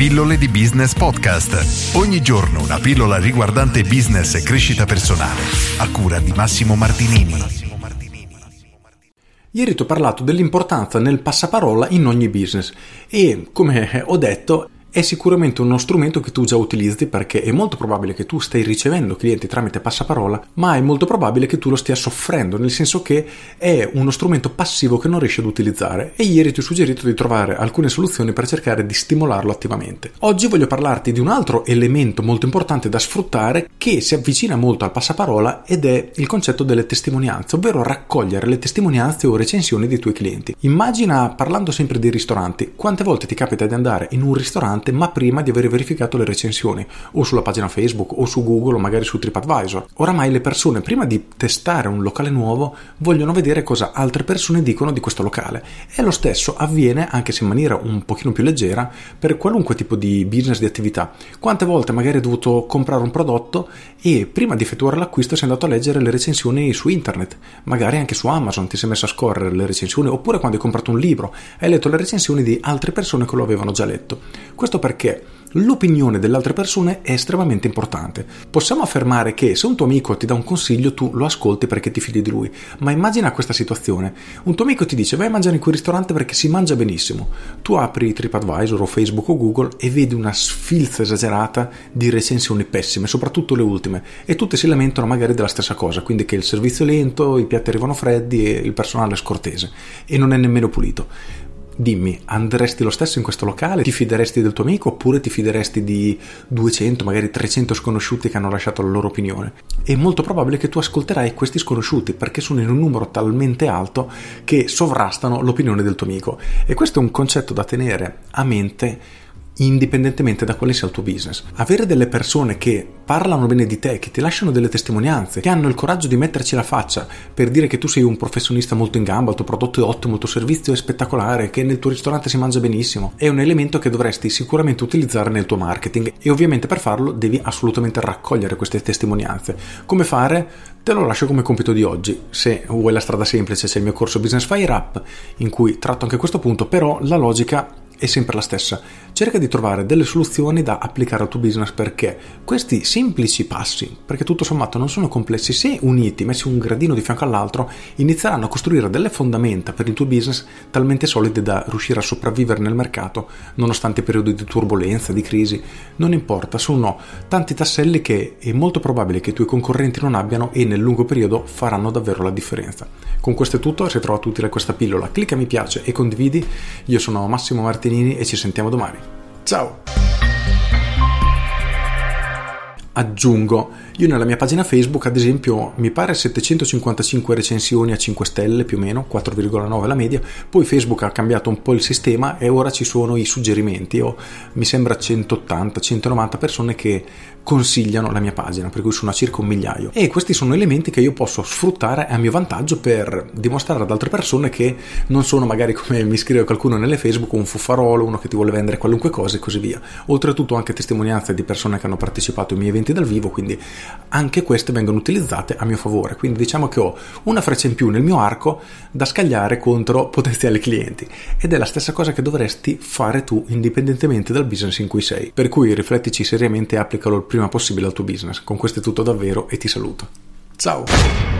Pillole di Business Podcast. Ogni giorno una pillola riguardante business e crescita personale. A cura di Massimo Martinini. Ieri ti ho parlato dell'importanza nel passaparola in ogni business e, come ho detto, è sicuramente uno strumento che tu già utilizzi perché è molto probabile che tu stai ricevendo clienti tramite passaparola, ma è molto probabile che tu lo stia soffrendo, nel senso che è uno strumento passivo che non riesci ad utilizzare e ieri ti ho suggerito di trovare alcune soluzioni per cercare di stimolarlo attivamente. Oggi voglio parlarti di un altro elemento molto importante da sfruttare che si avvicina molto al passaparola ed è il concetto delle testimonianze, ovvero raccogliere le testimonianze o recensioni dei tuoi clienti. Immagina, parlando sempre di ristoranti, quante volte ti capita di andare in un ristorante ristorante, ma prima di aver verificato le recensioni, o sulla pagina Facebook, o su Google, o magari su TripAdvisor. Oramai le persone, prima di testare un locale nuovo, vogliono vedere cosa altre persone dicono di questo locale. E lo stesso avviene, anche se in maniera un pochino più leggera, per qualunque tipo di business, di attività. Quante volte magari hai dovuto comprare un prodotto e prima di effettuare l'acquisto sei andato a leggere le recensioni su internet, magari anche su Amazon ti sei messo a scorrere le recensioni, oppure quando hai comprato un libro hai letto le recensioni di altre persone che lo avevano già letto. Questo perché l'opinione delle altre persone è estremamente importante. Possiamo affermare che se un tuo amico ti dà un consiglio tu lo ascolti perché ti fidi di lui, ma immagina questa situazione. Un tuo amico ti dice vai a mangiare in quel ristorante perché si mangia benissimo. Tu apri TripAdvisor o Facebook o Google e vedi una sfilza esagerata di recensioni pessime, soprattutto le ultime, e tutte si lamentano magari della stessa cosa, quindi che il servizio è lento, i piatti arrivano freddi e il personale è scortese e non è nemmeno pulito. Dimmi, andresti lo stesso in questo locale? Ti fideresti del tuo amico oppure ti fideresti di 200, magari 300 sconosciuti che hanno lasciato la loro opinione? È molto probabile che tu ascolterai questi sconosciuti perché sono in un numero talmente alto che sovrastano l'opinione del tuo amico. E questo è un concetto da tenere a mente indipendentemente da quale sia il tuo business. Avere delle persone che parlano bene di te, che ti lasciano delle testimonianze, che hanno il coraggio di metterci la faccia per dire che tu sei un professionista molto in gamba, il tuo prodotto è ottimo, il tuo servizio è spettacolare, che nel tuo ristorante si mangia benissimo, è un elemento che dovresti sicuramente utilizzare nel tuo marketing e ovviamente per farlo devi assolutamente raccogliere queste testimonianze. Come fare? Te lo lascio come compito di oggi. Se vuoi la strada semplice c'è il mio corso Business Fire Up in cui tratto anche questo punto, però la logica è sempre la stessa. Cerca di trovare delle soluzioni da applicare al tuo business perché questi semplici passi, perché tutto sommato non sono complessi, se uniti, messi un gradino di fianco all'altro, inizieranno a costruire delle fondamenta per il tuo business talmente solide da riuscire a sopravvivere nel mercato nonostante periodi di turbolenza, di crisi. Non importa, sono tanti tasselli che è molto probabile che i tuoi concorrenti non abbiano e nel lungo periodo faranno davvero la differenza. Con questo è tutto, se trovato utile questa pillola, clicca mi piace e condividi. Io sono Massimo Martinini e ci sentiamo domani. Ciao! Aggiungo io nella mia pagina Facebook, ad esempio, mi pare 755 recensioni a 5 stelle più o meno, 4,9 la media, poi Facebook ha cambiato un po' il sistema e ora ci sono i suggerimenti, o mi sembra 180-190 persone che consigliano la mia pagina, per cui sono a circa un migliaio. E questi sono elementi che io posso sfruttare a mio vantaggio per dimostrare ad altre persone che non sono magari come mi scrive qualcuno nelle Facebook un fuffarolo, uno che ti vuole vendere qualunque cosa e così via. Oltretutto anche testimonianze di persone che hanno partecipato ai miei eventi dal vivo, quindi anche queste vengono utilizzate a mio favore. Quindi diciamo che ho una freccia in più nel mio arco da scagliare contro potenziali clienti ed è la stessa cosa che dovresti fare tu indipendentemente dal business in cui sei. Per cui riflettici seriamente e applicalo il prima possibile al tuo business. Con questo è tutto davvero e ti saluto. Ciao!